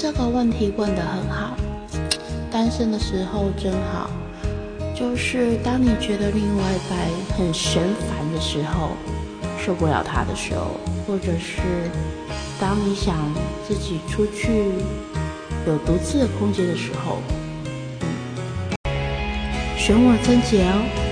这个问题问得很好。单身的时候真好，就是当你觉得另外一半很神烦的时候，受不了他的时候，或者是当你想自己出去有独自的空间的时候，选我曾洁哦。